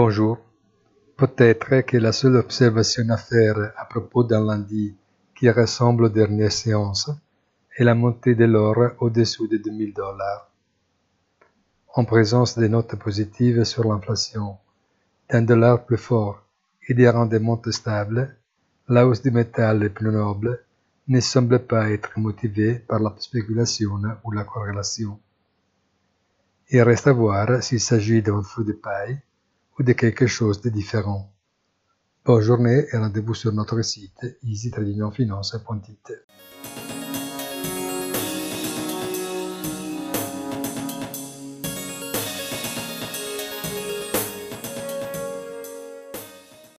Bonjour. Peut-être que la seule observation à faire à propos d'un lundi qui ressemble aux dernières séances est la montée de l'or au-dessous de 2000 dollars. En présence des notes positives sur l'inflation, d'un dollar plus fort et des rendements stables, la hausse du métal plus noble ne semble pas être motivée par la spéculation ou la corrélation. Il reste à voir s'il s'agit d'un feu de paille ou de quelque chose de différent. Bonne journée et rendez-vous sur notre site easytradingfinance.it.